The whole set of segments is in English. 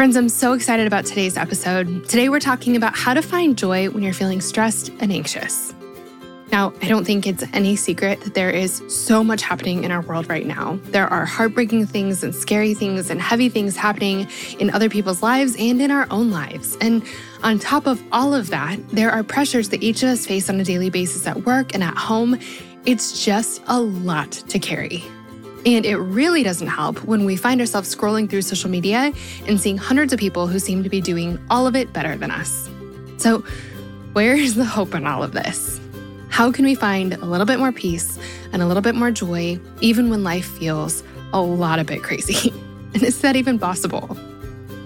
Friends, I'm so excited about today's episode. Today, we're talking about how to find joy when you're feeling stressed and anxious. Now, I don't think it's any secret that there is so much happening in our world right now. There are heartbreaking things and scary things and heavy things happening in other people's lives and in our own lives. And on top of all of that, there are pressures that each of us face on a daily basis at work and at home. It's just a lot to carry. And it really doesn't help when we find ourselves scrolling through social media and seeing hundreds of people who seem to be doing all of it better than us. So, where is the hope in all of this? How can we find a little bit more peace and a little bit more joy, even when life feels a lot a bit crazy? And is that even possible?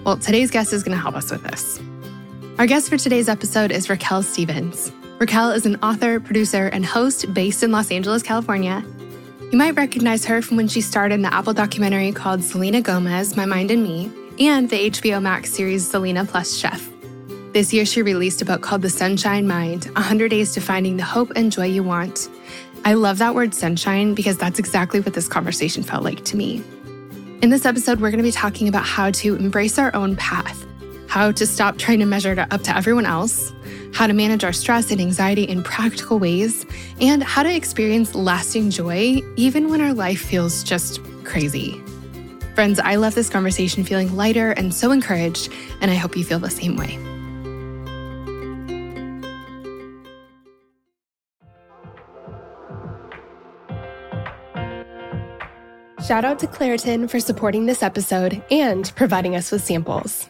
Well, today's guest is going to help us with this. Our guest for today's episode is Raquelle Stevens. Raquelle is an author, producer, and host based in Los Angeles, California. You might recognize her from when she starred in the Apple documentary called Selena Gomez, My Mind and Me, and the HBO Max series Selena Plus Chef. This year, she released a book called The Sunshine Mind 100 Days to Finding the Hope and Joy You Want. I love that word sunshine because that's exactly what this conversation felt like to me. In this episode, we're going to be talking about how to embrace our own path, how to stop trying to measure up to everyone else, how to manage our stress and anxiety in practical ways, and how to experience lasting joy even when our life feels just crazy. Friends, I left this conversation feeling lighter and so encouraged, and I hope you feel the same way. Shout out to Claritin for supporting this episode and providing us with samples.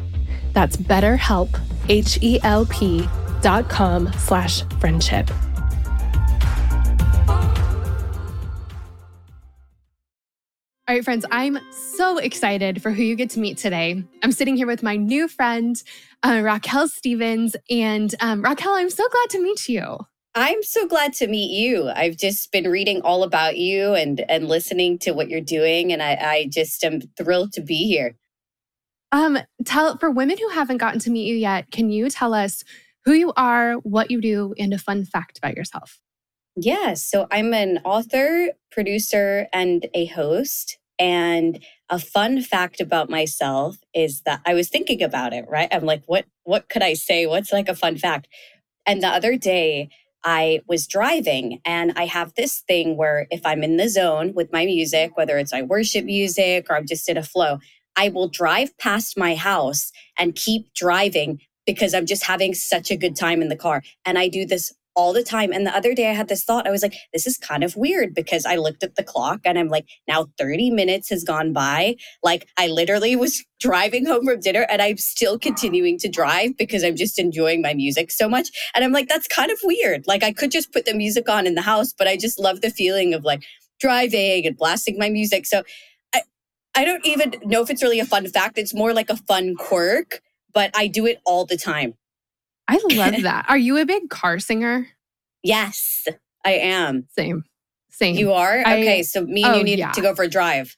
That's betterhelp, H-E-L-P dot com slash friendship. All right, friends, I'm so excited for who you get to meet today. I'm sitting here with my new friend, uh, Raquelle Stevens. And um, Raquelle, I'm so glad to meet you. I'm so glad to meet you. I've just been reading all about you and and listening to what you're doing, and I, I just am thrilled to be here. Um, tell for women who haven't gotten to meet you yet, can you tell us who you are, what you do, and a fun fact about yourself? Yeah, so I'm an author, producer, and a host. And a fun fact about myself is that I was thinking about it, right? I'm like, what what could I say? What's like a fun fact? And the other day, I was driving and I have this thing where if I'm in the zone with my music, whether it's my worship music or I'm just in a flow, I will drive past my house and keep driving because I'm just having such a good time in the car. And I do this all the time. And the other day I had this thought. I was like, this is kind of weird because I looked at the clock and I'm like, now 30 minutes has gone by. Like I literally was driving home from dinner and I'm still continuing to drive because I'm just enjoying my music so much. And I'm like, that's kind of weird. Like I could just put the music on in the house, but I just love the feeling of like driving and blasting my music. So I, I don't even know if it's really a fun fact. It's more like a fun quirk, but I do it all the time. I love that. Are you a big car singer? Yes, I am. Same. Same. You are? okay, so me and oh, you need yeah. to go for a drive.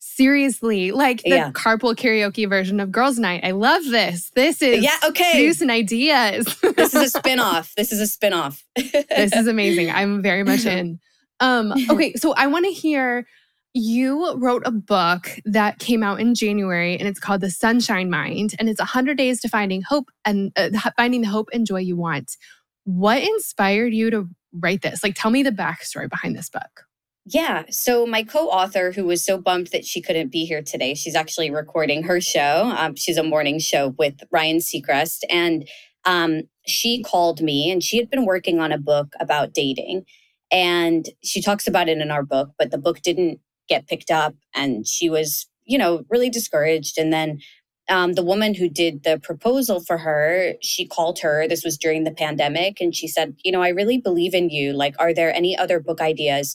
Seriously, like the yeah. carpool karaoke version of Girls Night. I love this. This is yeah, okay. Producing ideas. this is a spin-off. This is a spin-off. this is amazing. I'm very much in. Um, okay, so I want to hear you wrote a book that came out in January and it's called The Sunshine Mind and it's 100 days to finding hope and uh, finding the hope and joy you want. What inspired you to write this? Like tell me the backstory behind this book. Yeah. So my co-author, who was so bummed that she couldn't be here today, she's actually recording her show. Um, she's a morning show with Ryan Seacrest, and um, she called me, and she had been working on a book about dating, and she talks about it in our book, but the book didn't get picked up and she was you know really discouraged. And then um, the woman who did the proposal for her she called her. This was during the pandemic and she said you know i really believe in you. Like are there any other book ideas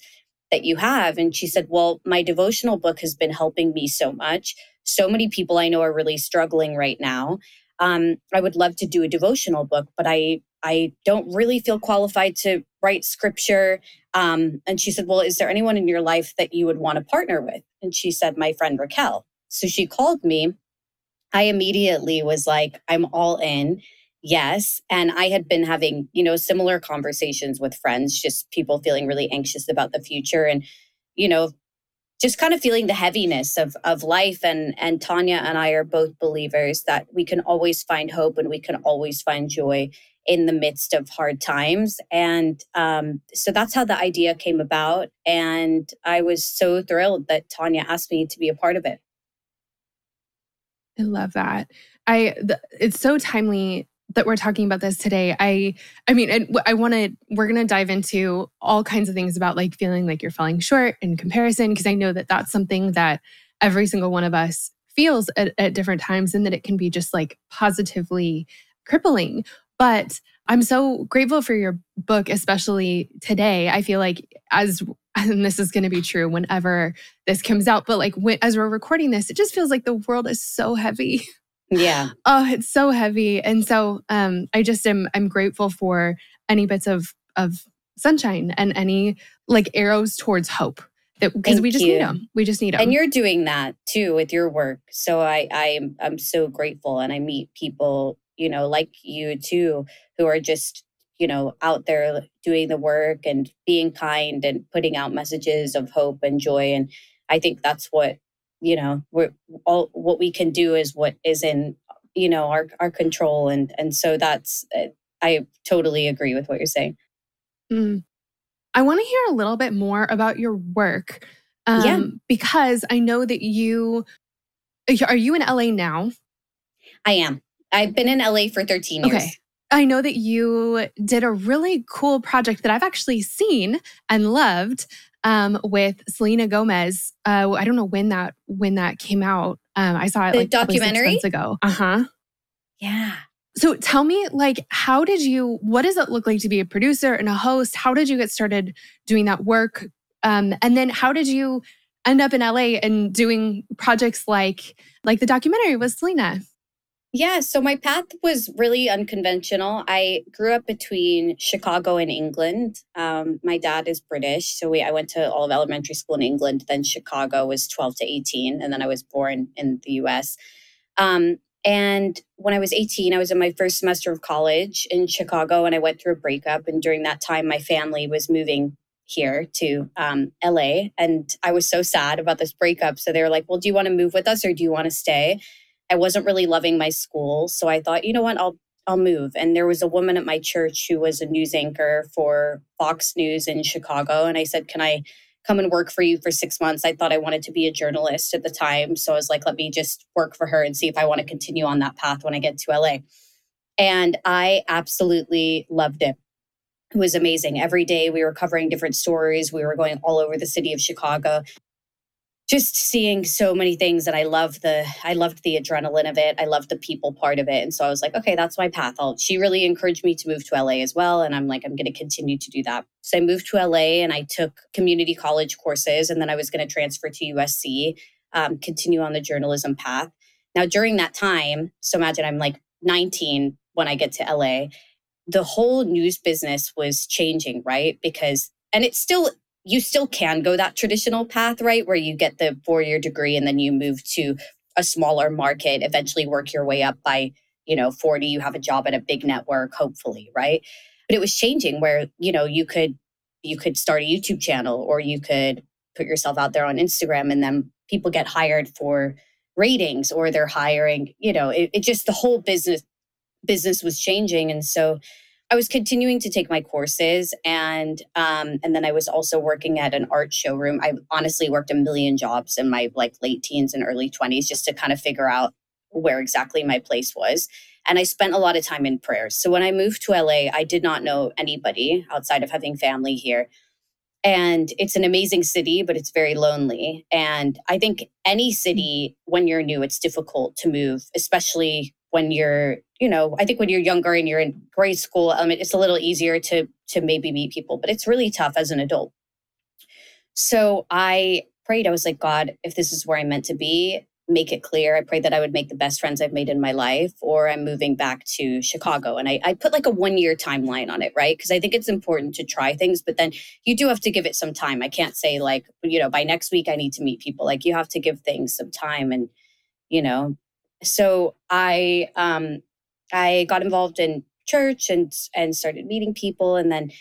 that you have? And she said well my devotional book has been helping me so much. So many people i know are really struggling right now. Um, i would love to do a devotional book but i i don't really feel qualified to write scripture um, and she said, Well, is there anyone in your life that you would want to partner with? And she said, My friend Raquel. So she called me. I immediately was like, I'm all in. Yes. And I had been having, you know, similar conversations with friends, just people feeling really anxious about the future and, you know, just kind of feeling the heaviness of of life and and Tanya and I are both believers that we can always find hope and we can always find joy in the midst of hard times. And um, so that's how the idea came about. And I was so thrilled that Tanya asked me to be a part of it. I love that. I, the, it's so timely that we're talking about this today. I I mean, I want to we're going to dive into all kinds of things about like feeling like you're falling short in comparison because I know that that's something that every single one of us feels at, at different times and that it can be just like positively crippling. But I'm so grateful for your book, especially today. I feel like as and this is going to be true whenever this comes out, but like when, as we're recording this, it just feels like the world is so heavy. Yeah. oh, it's so heavy. And so um I just am I'm grateful for any bits of of sunshine and any like arrows towards hope that because we just you. need them. We just need them. And you're doing that too with your work. So I I am I'm so grateful and I meet people you know, like you too, who are just, you know, out there doing the work and being kind and putting out messages of hope and joy. And I think that's what, you know, we're all what we can do is what is in, you know, our our control. And and so that's uh, I totally agree with what you're saying. Mm. I want to hear a little bit more about your work. Um, yeah. Because I know that you are you in LA now? I am. I've been in LA for 13 years. Okay. I know that you did a really cool project that I've actually seen and loved um, with Selena Gomez. Uh, I don't know when that when that came out. Um, I saw it the like documentary months ago. Uh huh. Yeah. So tell me, like, how did you? What does it look like to be a producer and a host? How did you get started doing that work? Um, and then how did you end up in LA and doing projects like like the documentary with Selena? Yeah, so my path was really unconventional. I grew up between Chicago and England. Um, my dad is British, so we, I went to all of elementary school in England. Then Chicago was 12 to 18, and then I was born in the US. Um, and when I was 18, I was in my first semester of college in Chicago, and I went through a breakup. And during that time, my family was moving here to um, LA, and I was so sad about this breakup. So they were like, "Well, do you want to move with us, or do you want to stay?" I wasn't really loving my school. So I thought, you know what, I'll I'll move. And there was a woman at my church who was a news anchor for Fox News in Chicago. And I said, Can I come and work for you for six months? I thought I wanted to be a journalist at the time. So I was like, let me just work for her and see if I want to continue on that path when I get to LA. And I absolutely loved it. It was amazing. Every day we were covering different stories. We were going all over the city of Chicago just seeing so many things and I love the I loved the adrenaline of it. I loved the people part of it. And so I was like, okay, that's my path. I'll, she really encouraged me to move to LA as well. And I'm like, I'm to continue to do that. So I moved to LA and I took community college courses and then I was to transfer to USC, um, continue on the journalism path. Now, during that time, so imagine I'm like 19 when I get to LA, the whole news business was changing, right? Because, and it still you still can go that traditional path, right? Where you get the four year degree and then you move to a smaller market, eventually work your way up by, you know, 40, you have a job at a big network, hopefully, right? But it was changing where, you know, you could you could start a YouTube channel or you could put yourself out there on Instagram and then people get hired for ratings or they're hiring, you know, it, it just the whole business business was changing. And so I was continuing to take my courses, and um, and then I was also working at an art showroom. I honestly worked a million jobs in my like late teens and early twenties just to kind of figure out where exactly my place was. And I spent a lot of time in prayers. So when I moved to LA, I did not know anybody outside of having family here. And it's an amazing city, but it's very lonely. And I think any city, when you're new, it's difficult to move, especially when you're you know i think when you're younger and you're in grade school um, it's a little easier to to maybe meet people but it's really tough as an adult. So i prayed i was like god if this is where i'm meant to be make it clear. I prayed that i would make the best friends i've made in my life or i'm moving back to chicago. And i, I put like a one year timeline on it right? Because i think it's important to try things but then you do have to give it some time. I can't say like you know by next week i need to meet people. Like you have to give things some time and you know. So I um, I got involved in church and and started meeting people, and then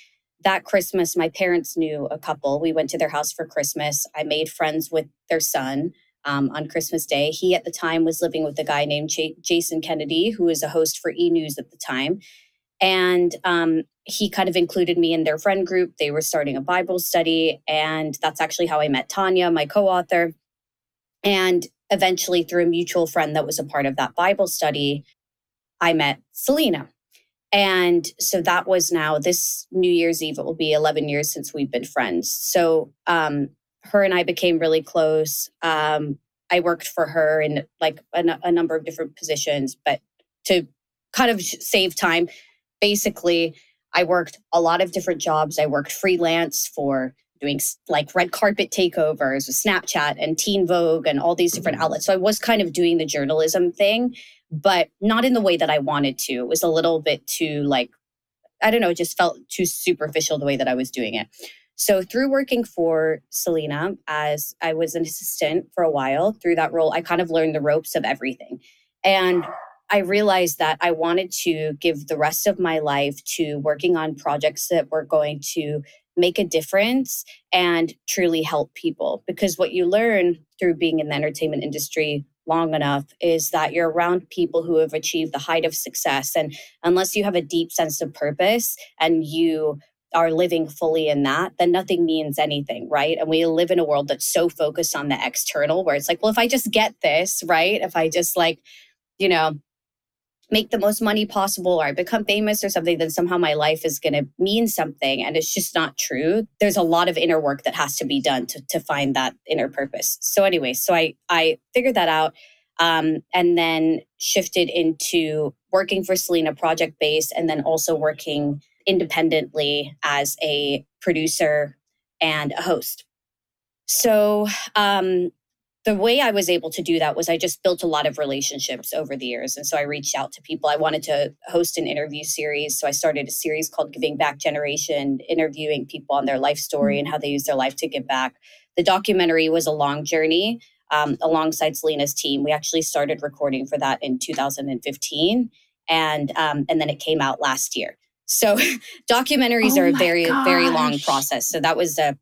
that Christmas, my parents knew a couple. We went to their house for Christmas. I made friends with their son um, on Christmas Day. He at the time was living with a guy named Jason Kennedy, who was a host for E News at the time. And um, he kind of included me in their friend group. They were starting a Bible study. And that's actually how I met Tanya, my co author. And eventually, through a mutual friend that was a part of that Bible study, I met Selena. And so that was now this New Year's Eve, it will be 11 years since we've been friends. So um, her and I became really close. Um, I worked for her in like a, a number of different positions, but to kind of save time, basically, I worked a lot of different jobs. I worked freelance for doing like red carpet takeovers with Snapchat and Teen Vogue and all these different outlets. So I was kind of doing the journalism thing, but not in the way that I wanted to. It was a little bit too like, I don't know, it just felt too superficial the way that I was doing it. So through working for Selena as I was an assistant for a while, through that role, I kind of learned the ropes of everything. And I realized that I wanted to give the rest of my life to working on projects that were going to make a difference and truly help people. Because what you learn through being in the entertainment industry long enough is that you're around people who have achieved the height of success. And unless you have a deep sense of purpose and you are living fully in that, then nothing means anything, right? And we live in a world that's so focused on the external where it's like, well, if I just get this, right? If I just like, you know, make the most money possible or I become famous or something, then somehow my life is going to mean something. And it's just not true. There's a lot of inner work that has to be done to, to find that inner purpose. So, anyway, so I, I figured that out um, and then shifted into working for Selena project based and then also working independently as a producer and a host. So, um, the way I was able to do that was I just built a lot of relationships over the years. And so I reached out to people. I wanted to host an interview series. So I started a series called Giving Back Generation, interviewing people on their life story and how they use their life to give back. The documentary was a long journey um, alongside Selena's team. We actually started recording for that in 2015. And, um, and then it came out last year. So documentaries oh are a very, gosh. very long process. So that was a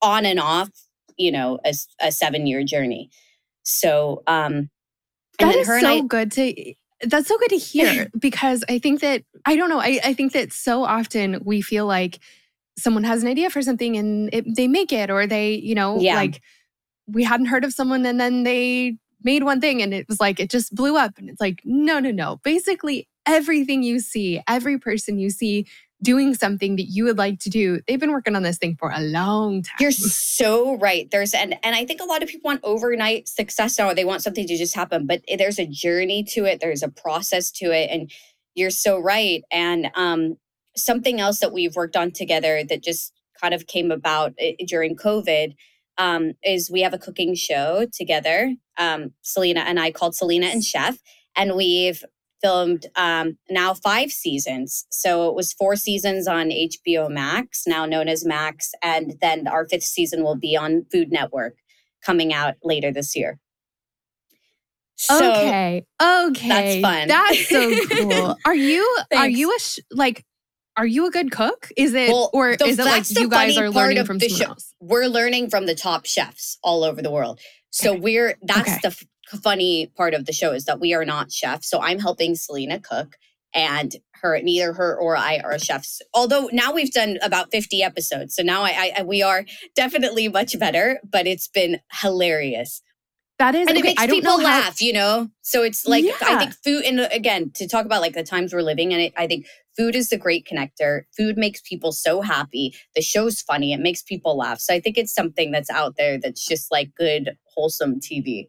on and off you know a, a seven year journey so um that is so I, good to that's so good to hear because i think that i don't know I, I think that so often we feel like someone has an idea for something and it, they make it or they you know yeah. like we hadn't heard of someone and then they made one thing and it was like it just blew up and it's like no no no basically everything you see every person you see doing something that you would like to do. They've been working on this thing for a long time. You're so right. There's and and I think a lot of people want overnight success or they want something to just happen, but there's a journey to it, there's a process to it and you're so right. And um something else that we've worked on together that just kind of came about eh, during COVID um, is we have a cooking show together, um, Selena and I called Selena and Chef. And we've filmed um, now five seasons. So it was four seasons on HBO Max, now known as Max. And then our fifth season will be on Food Network coming out later this year. So okay. Okay. That's fun. That's so cool. Are you are you a sh- like are you a good cook? Is it well, or the, is it like you guys are learning from someone show. else? We're learning from the top chefs all over the world. So okay. we're that's okay. the funny part of the show is that we are not chefs. So I'm helping Selena cook and her neither her or I are chefs. Although now we've done about 50 episodes. So now I, I we are definitely much better, but it's been hilarious. That is, and okay, it makes people laugh, you know. So it's like yeah. I think food, and again, to talk about like the times we're living in, it, I think food is the great connector. Food makes people so happy. The show's funny. It makes people laugh. So I think it's something that's out there that's just like good, wholesome TV.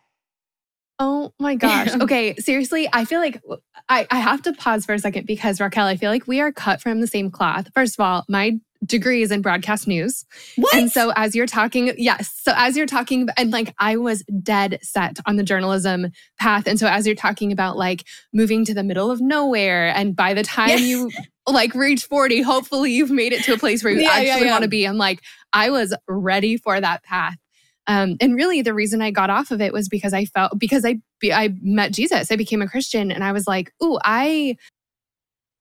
Oh my gosh. Okay, seriously, I feel like I, I have to pause for a second because Raquelle, I feel like we are cut from the same cloth. First of all, my degree is in broadcast news. What? And so as you're talking, yes. So as you're talking, and like I was dead set on the journalism path. And so as you're talking about like moving to the middle of nowhere, and by the time you like reach 40, hopefully you've made it to a place where you Yeah, actually yeah, yeah. want to be. I'm like, I was ready for that path. Um, and really, the reason I got off of it was because I felt because I I met Jesus. I became a Christian, and I was like, "Ooh, I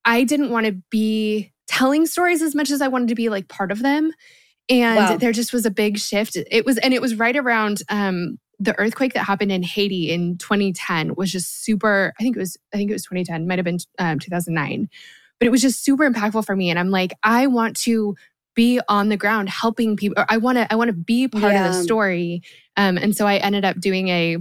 I didn't want to be telling stories as much as I wanted to be like part of them." And Wow. there just was a big shift. It was, and it was right around um, the earthquake that happened in Haiti in 2010. Was just super. I think it was. I think it was 2010. Might have been um, 2009, but it was just super impactful for me. And I'm like, I want to be on the ground helping people. I want to. I want to be part of the story. Um, and so I ended up doing a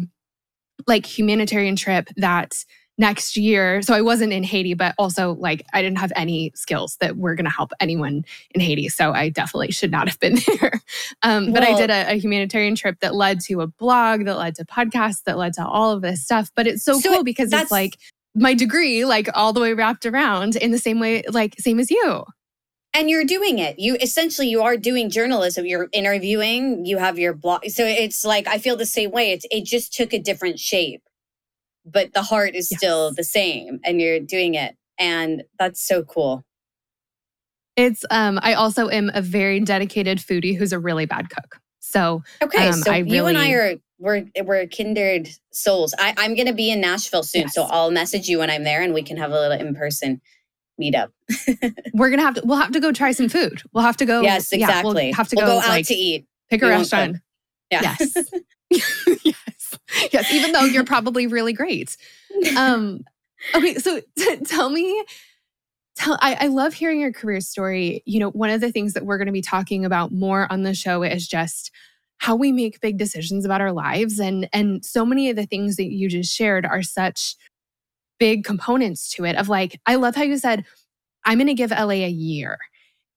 like humanitarian trip that next year. So I wasn't in Haiti, but also like I didn't have any skills that were going to help anyone in Haiti. So I definitely should not have been there. Um, but I did a, a humanitarian trip that led to a blog, that led to podcasts, that led to all of this stuff. But it's so, So cool because it's like my degree, like all the way wrapped around in the same way, like same as you. And you're doing it. You essentially you are doing journalism. You're interviewing. You have your blog so it's like i feel the same way. It's it just took a different shape but the heart is still the same and you're doing it and that's so cool. It's um I also am a very dedicated foodie who's a really bad cook. So okay Um, so I you and i are we're we're kindred souls. I, i'm gonna be in nashville soon so i'll message you when i'm there and we can have a little in-person meetup we're gonna have to we'll have to go try some food. We'll have to go yes yeah, exactly we'll have to we'll go, go, out like to eat pick a We restaurant. yeah Yes. yes. Yes. Even though you're probably really great. Um, okay, so t- tell me, tell I, I love hearing your career story. You know, one of the things that we're going to be talking about more on the show is just how we make big decisions about our lives, and and so many of the things that you just shared are such big components to it. Of like, I love how you said, "I'm going to give LA a year,"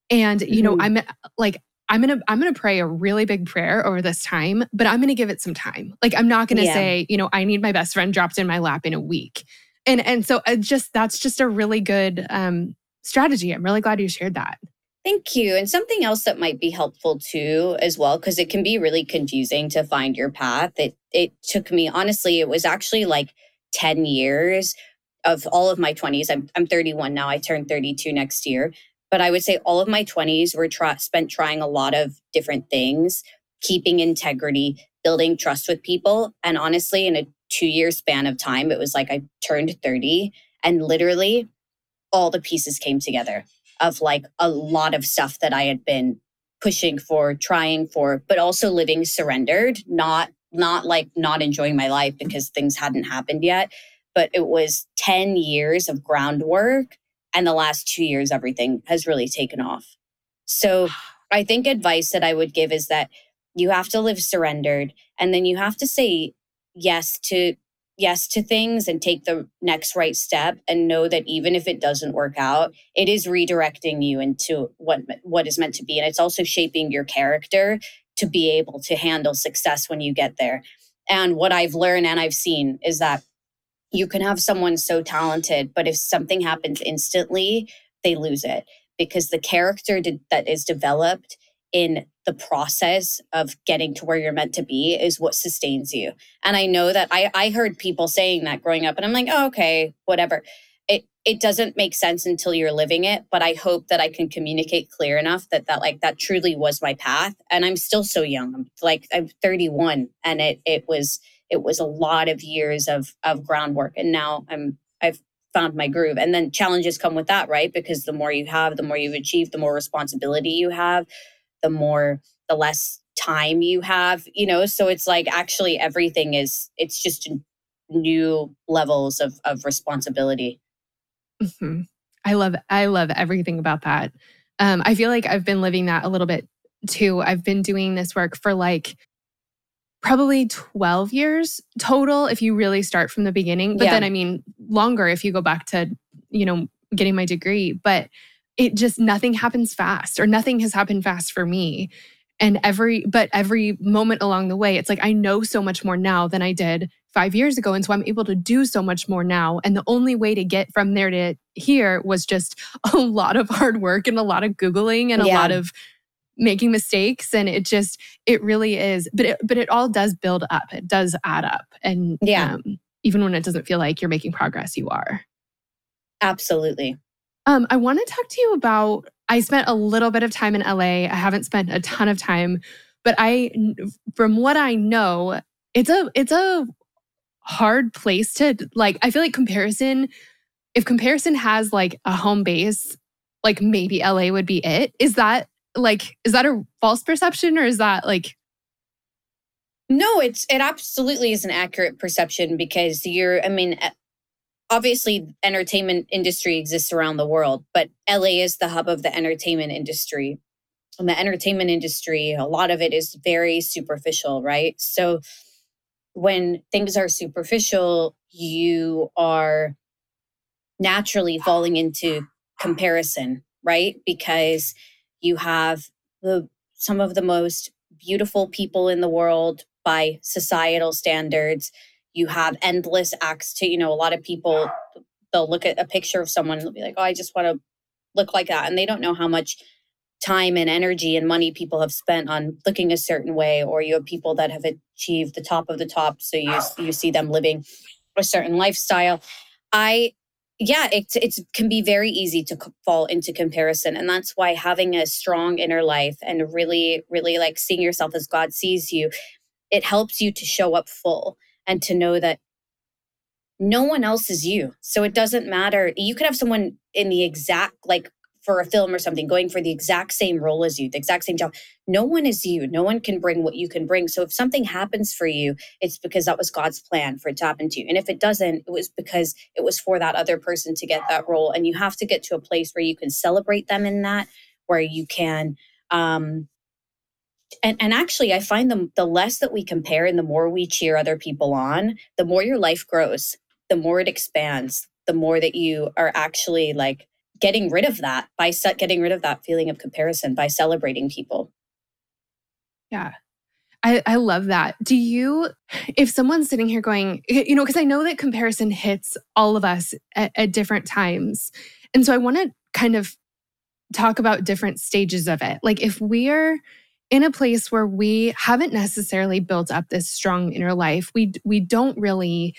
and you know, Mhm. I'm like. I'm gonna I'm gonna pray a really big prayer over this time, but I'm gonna give it some time. Like I'm not gonna Yeah. say, you know, I need my best friend dropped in my lap in a week. And and so I just that's just a really good um strategy. I'm really glad you shared that. Thank you. And something else that might be helpful too, as well, because it can be really confusing to find your path. It it took me honestly, it was actually like 10 years of all of my 20s. I'm I'm 31 now. I turn 32 next year. But I would say all of my 20s were try, spent trying a lot of different things, keeping integrity, building trust with people. And honestly, in a two year span of time, it was like I turned 30 and literally all the pieces came together of like a lot of stuff that I had been pushing for, trying for, but also living surrendered, not not like not enjoying my life because things hadn't happened yet, but it was 10 years of groundwork and the last 2 years everything has really taken off. So I think advice that I would give is that you have to live surrendered and then you have to say yes to yes to things and take the next right step and know that even if it doesn't work out it is redirecting you into what what is meant to be and it's also shaping your character to be able to handle success when you get there and what i've learned and i've seen is that you can have someone so talented but if something happens instantly they lose it because the character de- that is developed in the process of getting to where you're meant to be is what sustains you and I know that I, I heard people saying that growing up, and I'm like, oh, okay, whatever. It it doesn't make sense until you're living it, but I hope that I can communicate clear enough that that like that truly was my path. And I'm still so young. I'm like I'm 31, and it it was it was a lot of years of of groundwork, and now I'm I've found my groove. And then challenges come with that, right? Because the more you have, the more you've achieved, the more responsibility you have, the more the less time you have you know so it's like actually everything is it's just new levels of of responsibility Mhm. I love I love everything about that. Um, I feel like I've been living that a little bit too. I've been doing this work for like probably 12 years total if you really start from the beginning. But Yeah. then I mean longer if you go back to, you know, getting my degree. But it just nothing happens fast or nothing has happened fast for me. And every, but every moment along the way, it's like I know so much more now than I did five years ago. And so I'm able to do so much more now. And the only way to get from there to here was just a lot of hard work and a lot of Googling and a Yeah. lot of making mistakes. And it just, it really is, but it, but it all does build up. It does add up. And Yeah. um, even when it doesn't feel like you're making progress, you are. Absolutely. Um, I want to talk to you about. I spent a little bit of time in LA. I haven't spent a ton of time, but I, from what I know, it's a it's a hard place to like. I feel like comparison. If comparison has like a home base, like maybe LA would be it. Is that like is that a false perception or is that like No, it's it absolutely is an accurate perception because you're I mean eh, obviously entertainment industry exists around the world, but LA is the hub of the entertainment industry. And the entertainment industry, a lot of it is very superficial, right? So when things are superficial, you are naturally falling into comparison, right? Because you have the some of the most beautiful people in the world by societal standards. You have endless acts to, you know, a lot of people they'll look at a picture of someone and they'll be like, "Oh, I just want to look like that." And they don't know how much time and energy and money people have spent on looking a certain way or you have people that have achieved the top of the top so you you see them living a certain lifestyle. I yeah, it's it's can be very easy to fall into comparison, and that's why having a strong inner life and really, really like seeing yourself as God sees you, it helps you to show up full and to know that no one else is you. So it doesn't matter. You could have someone in the exact like for a film or something going for the exact same role as you, the exact same job. No one is you. No one can bring what you can bring. So if something happens for you, it's because that was God's plan for it to happen to you. And if it doesn't, it was because it was for that other person to get that role. And you have to get to a place where you can celebrate them in that, where you can um and, and actually I find the the less that we compare and the more we cheer other people on, the more your life grows, the more it expands, the more that you are actually like getting rid of that by set getting rid of that feeling of comparison by celebrating people. Yeah. I, I love that. Do you, if someone's sitting here going, you know, because I know that comparison hits all of us at, at different times. And so I want to kind of talk about different stages of it. Like if we're in a place where we haven't necessarily built up this strong inner life, we we don't really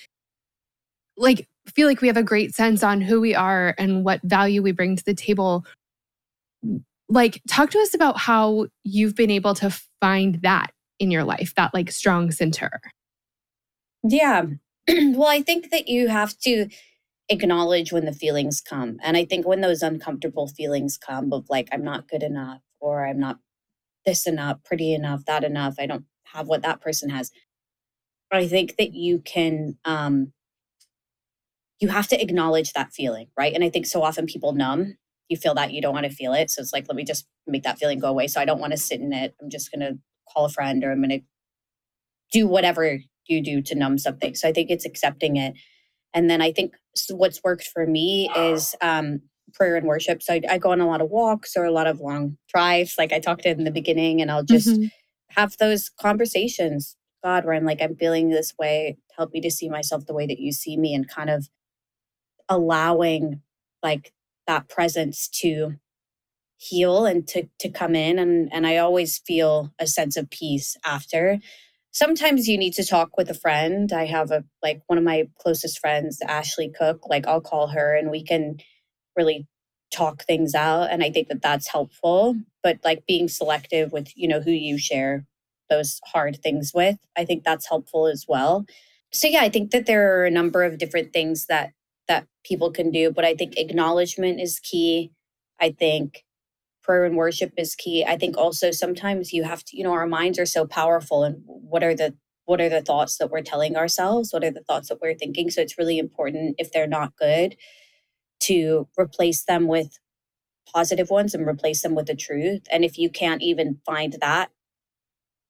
like feel like we have a great sense on who we are and what value we bring to the table. Like talk to us about how you've been able to find that in your life, that like strong center. Yeah. well, I think that you have to acknowledge when the feelings come. And I think when those uncomfortable feelings come of like, I'm not good enough, or I'm not this enough, pretty enough, that enough, I don't have what that person has. I think that you can, um, you have to acknowledge that feeling, right? And I think so often people numb. You feel that you don't want to feel it. So it's like, let me just make that feeling go away. So I don't want to sit in it. I'm just going to call a friend or I'm going to do whatever you do to numb something. So I think it's accepting it. And then I think what's worked for me is um, prayer and worship. So I, I go on a lot of walks or a lot of long drives, like I talked in the beginning, and I'll just Mhm. have those conversations. God, where I'm like, I'm feeling this way. Help me to see myself the way that you see me, and kind of allowing like that presence to heal and to to come in and and I always feel a sense of peace after. Sometimes you need to talk with a friend. I have a like one of my closest friends, Ashley Cook, like I'll call her and we can really talk things out and I think that that's helpful, but like being selective with, you know, who you share those hard things with, I think that's helpful as well. So yeah, I think that there are a number of different things that that people can do, but I think acknowledgement is key. I think prayer and worship is key. I think also sometimes you have to, you know, our minds are so powerful and what are the what are the thoughts that we're telling ourselves? What are the thoughts that we're thinking? So it's really important if they're not good to replace them with positive ones and replace them with the truth. And if you can't even find that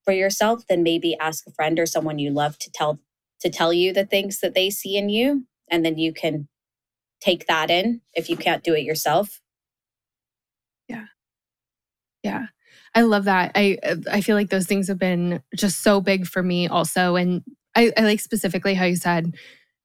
for yourself, then maybe ask a friend or someone you love to tell to tell you the things that they see in you and then you can take that in if you can't do it yourself. Yeah. Yeah i love that. I I feel like those things have been just so big for me also. And I, I like specifically how you said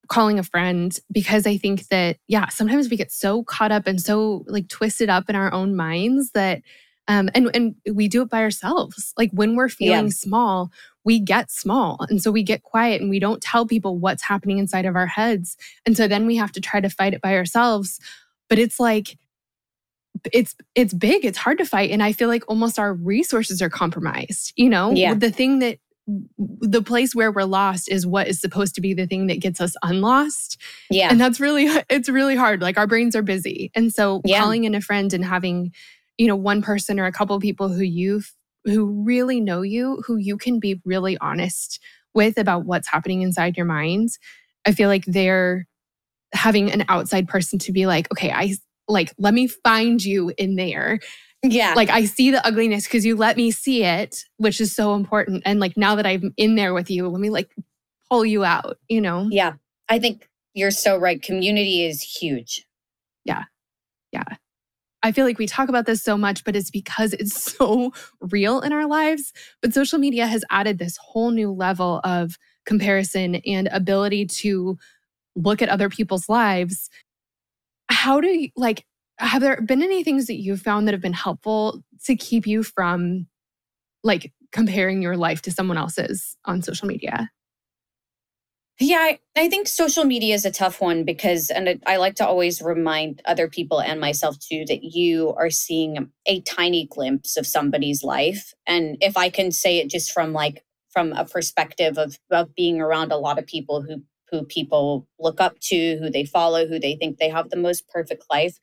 calling a friend because I think that, yeah, sometimes we get so caught up and so like twisted up in our own minds that um and and we do it by ourselves. Like when we're feeling yeah. small, we get small. And so we get quiet and we don't tell people what's happening inside of our heads. And so then we have to try to fight it by ourselves. But it's like it's it's big it's hard to fight and i feel like almost our resources are compromised you know yeah. the thing that the place where we're lost is what is supposed to be the thing that gets us unlost yeah and that's really it's really hard like our brains are busy and so yeah. calling in a friend and having you know one person or a couple of people who you who really know you who you can be really honest with about what's happening inside your mind i feel like they're having an outside person to be like okay i like, let me find you in there. Yeah. Like I see the ugliness because you let me see it, which is so important. And like now that I'm in there with you, let me like pull you out, you know? Yeah. I think you're so right. Community is huge. Yeah. Yeah. I feel like we talk about this so much, but it's because it's so real in our lives. But social media has added this whole new level of comparison and ability to look at other people's lives how do you like have there been any things that you've found that have been helpful to keep you from like comparing your life to someone else's on social media? Yeah, I, I, think social media is a tough one because, and I like to always remind other people and myself too that you are seeing a tiny glimpse of somebody's life. And if I can say it just from like, from a perspective of, of being around a lot of people who who people look up to, who they follow, who they think they have the most perfect life.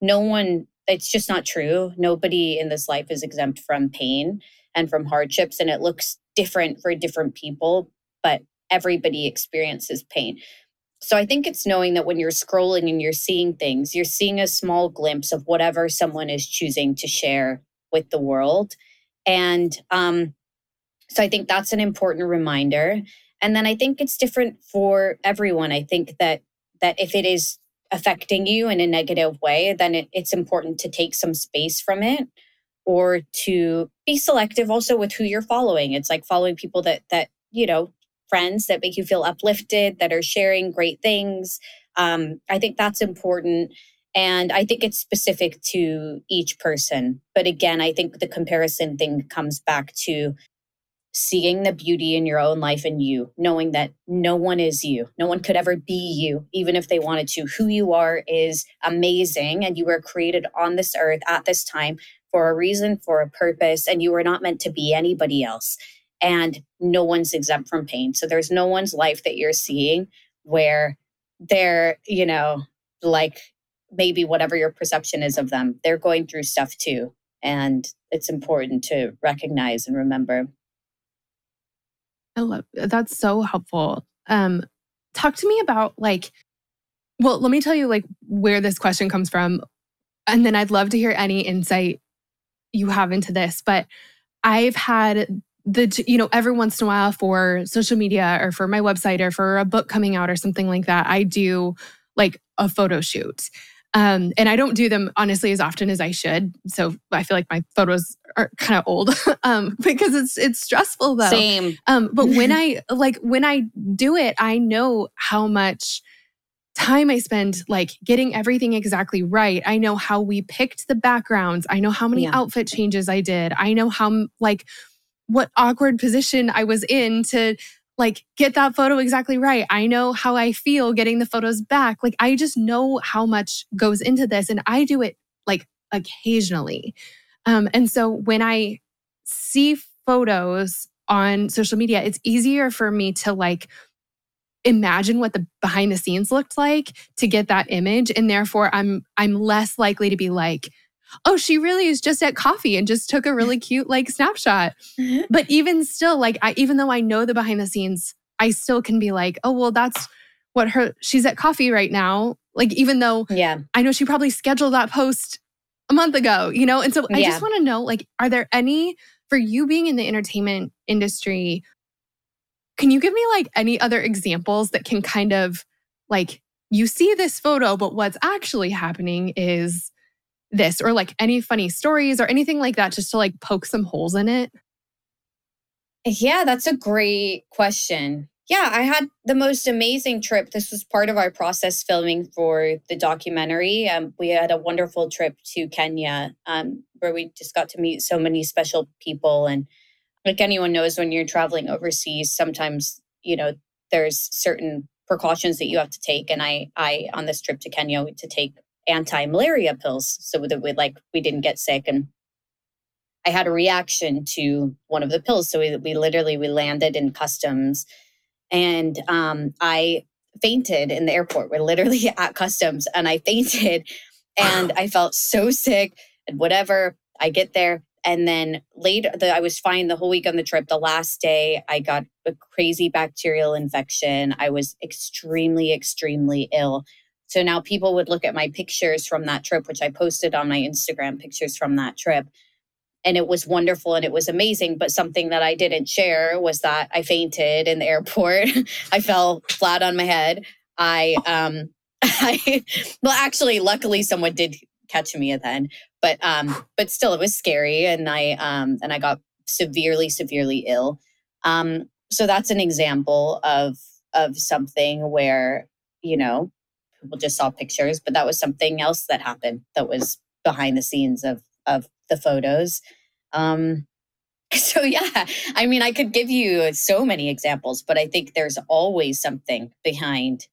No one, it's just not true. Nobody in this life is exempt from pain and from hardships, and it looks different for different people, but everybody experiences pain. So I think it's knowing that when you're scrolling and you're seeing things, you're seeing a small glimpse of whatever someone is choosing to share with the world. And um, so I think that's an important reminder. And then I think it's different for everyone. I think that that if it is affecting you in a negative way, then it, it's important to take some space from it or to be selective also with who you're following. It's like following people that that, you know, friends that make you feel uplifted, that are sharing great things. Um, I think that's important. And I think it's specific to each person. But again, I think the comparison thing comes back to seeing the beauty in your own life and you, knowing that no one is you. No one could ever be you, even if they wanted to. Who you are is amazing, and you were created on this earth at this time for a reason, for a purpose, and you were not meant to be anybody else. And no one's exempt from pain. So there's no one's life that you're seeing where they're, you know, like maybe whatever your perception is of them, they're going through stuff too. And it's important to recognize and remember. I love that's so helpful. Um, talk to me about like, well, let me tell you like where this question comes from, and then I'd love to hear any insight you have into this. But I've had the you know every once in a while for social media or for my website or for a book coming out or something like that, I do like a photo shoot. Um, and I don't do them honestly as often as I should. So I feel like my photos are kind of old um, because it's it's stressful though. Same. Um, but when I like when I do it, I know how much time I spend like getting everything exactly right. I know how we picked the backgrounds. I know how many yeah. outfit changes I did. I know how like what awkward position I was in to like get that photo exactly right. I know how I feel getting the photos back. Like I just know how much goes into this and I do it like occasionally. Um, and so when I see photos on social media, it's easier for me to like imagine what the behind the scenes looked like to get that image and therefore I'm I'm less likely to be like oh, she really is just at coffee and just took a really cute like snapshot. Mm-hmm. But even still, like I even though I know the behind the scenes, I still can be like, oh, well, that's what her she's at coffee right now. Like, even though yeah, I know she probably scheduled that post a month ago, you know? And so I yeah. just want to know, like, are there any for you being in the entertainment industry? Can you give me like any other examples that can kind of like you see this photo, but what's actually happening is this or like any funny stories or anything like that just to like poke some holes in it? Yeah, that's a great question. Yeah, I had the most amazing trip. This was part of our process filming for the documentary. Um, we had a wonderful trip to Kenya um, where we just got to meet so many special people. And like anyone knows, when you're traveling overseas, sometimes, you know, there's certain precautions that you have to take. And I, I on this trip to Kenya, to take anti-malaria pills so that we like we didn't get sick and I had a reaction to one of the pills. So we, we literally we landed in customs and um, I fainted in the airport. We're literally at customs and I fainted and I felt so sick and whatever. I get there and then later the, I was fine the whole week on the trip. The last day I got a crazy bacterial infection. I was extremely extremely ill. So now people would look at my pictures from that trip which I posted on my Instagram pictures from that trip and it was wonderful and it was amazing. But something that I didn't share was that I fainted in the airport. I fell flat on my head. I, um, I, well, actually, luckily, someone did catch me then, but, um, but still, it was scary, and I, um, and I got severely, severely ill. Um, so that's an example of of something where you know people just saw pictures, but that was something else that happened that was behind the scenes of of the photos. Um, so yeah, I mean, I could give you so many examples, but I think there's always something behind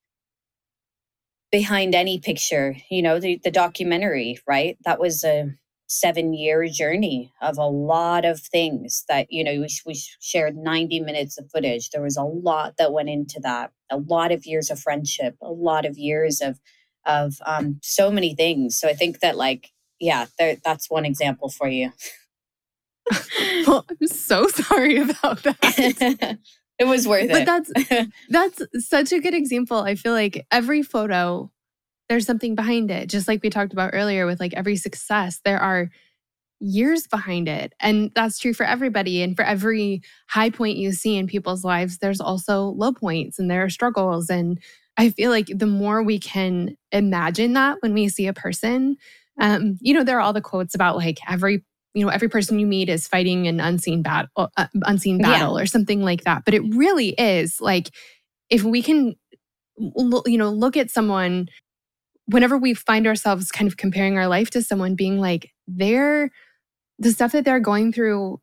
behind any picture. You know, the the documentary, right? That was a seven year journey of a lot of things that you know we, we shared 90 minutes of footage there was a lot that went into that a lot of years of friendship a lot of years of of um, so many things so i think that like yeah, there, that's one example for you. well, I'm so sorry about that. it was worth but it. But that's that's such a good example. I feel like every photo there's something behind it. Just like we talked about earlier with like every success, there are years behind it. And that's true for everybody. And for every high point you see in people's lives, there's also low points and there are struggles. And I feel like the more we can imagine that when we see a person, um, you know, there are all the quotes about like every you know every person you meet is fighting an unseen battle uh, uh, unseen battle yeah. or something like that but it really is like if we can you know look at someone whenever we find ourselves kind of comparing our life to someone being like they're the stuff that they're going through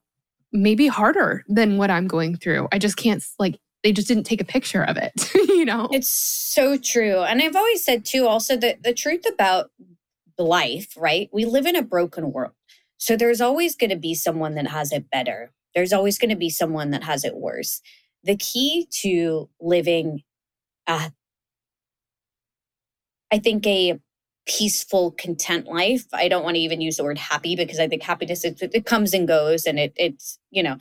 maybe harder than what i'm going through i just can't like they just didn't take a picture of it you know it's so true and i've always said too also that the truth about life, right? We live in a broken world. So there's always going to be someone that has it better. There's always going to be someone that has it worse. The key to living, uh, I think, a peaceful, content life. I don't want to even use the word happy because I think happiness it, it comes and goes, and it, it's you know,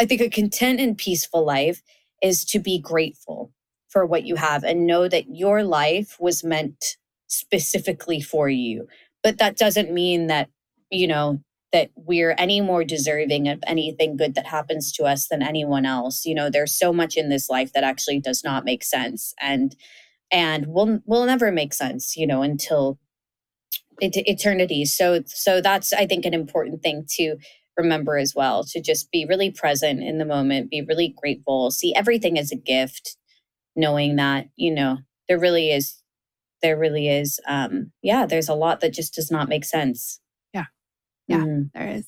I think a content and peaceful life is to be grateful for what you have and know that your life was meant specifically for you. But that doesn't mean that, you know, that we're any more deserving of anything good that happens to us than anyone else. You know, there's so much in this life that actually does not make sense and and will will never make sense, you know, until it, eternity. So so that's I think an important thing to remember as well to just be really present in the moment, be really grateful, see everything as a gift, knowing that, you know, there really is there really is um yeah there's a lot that just does not make sense yeah yeah mm. there is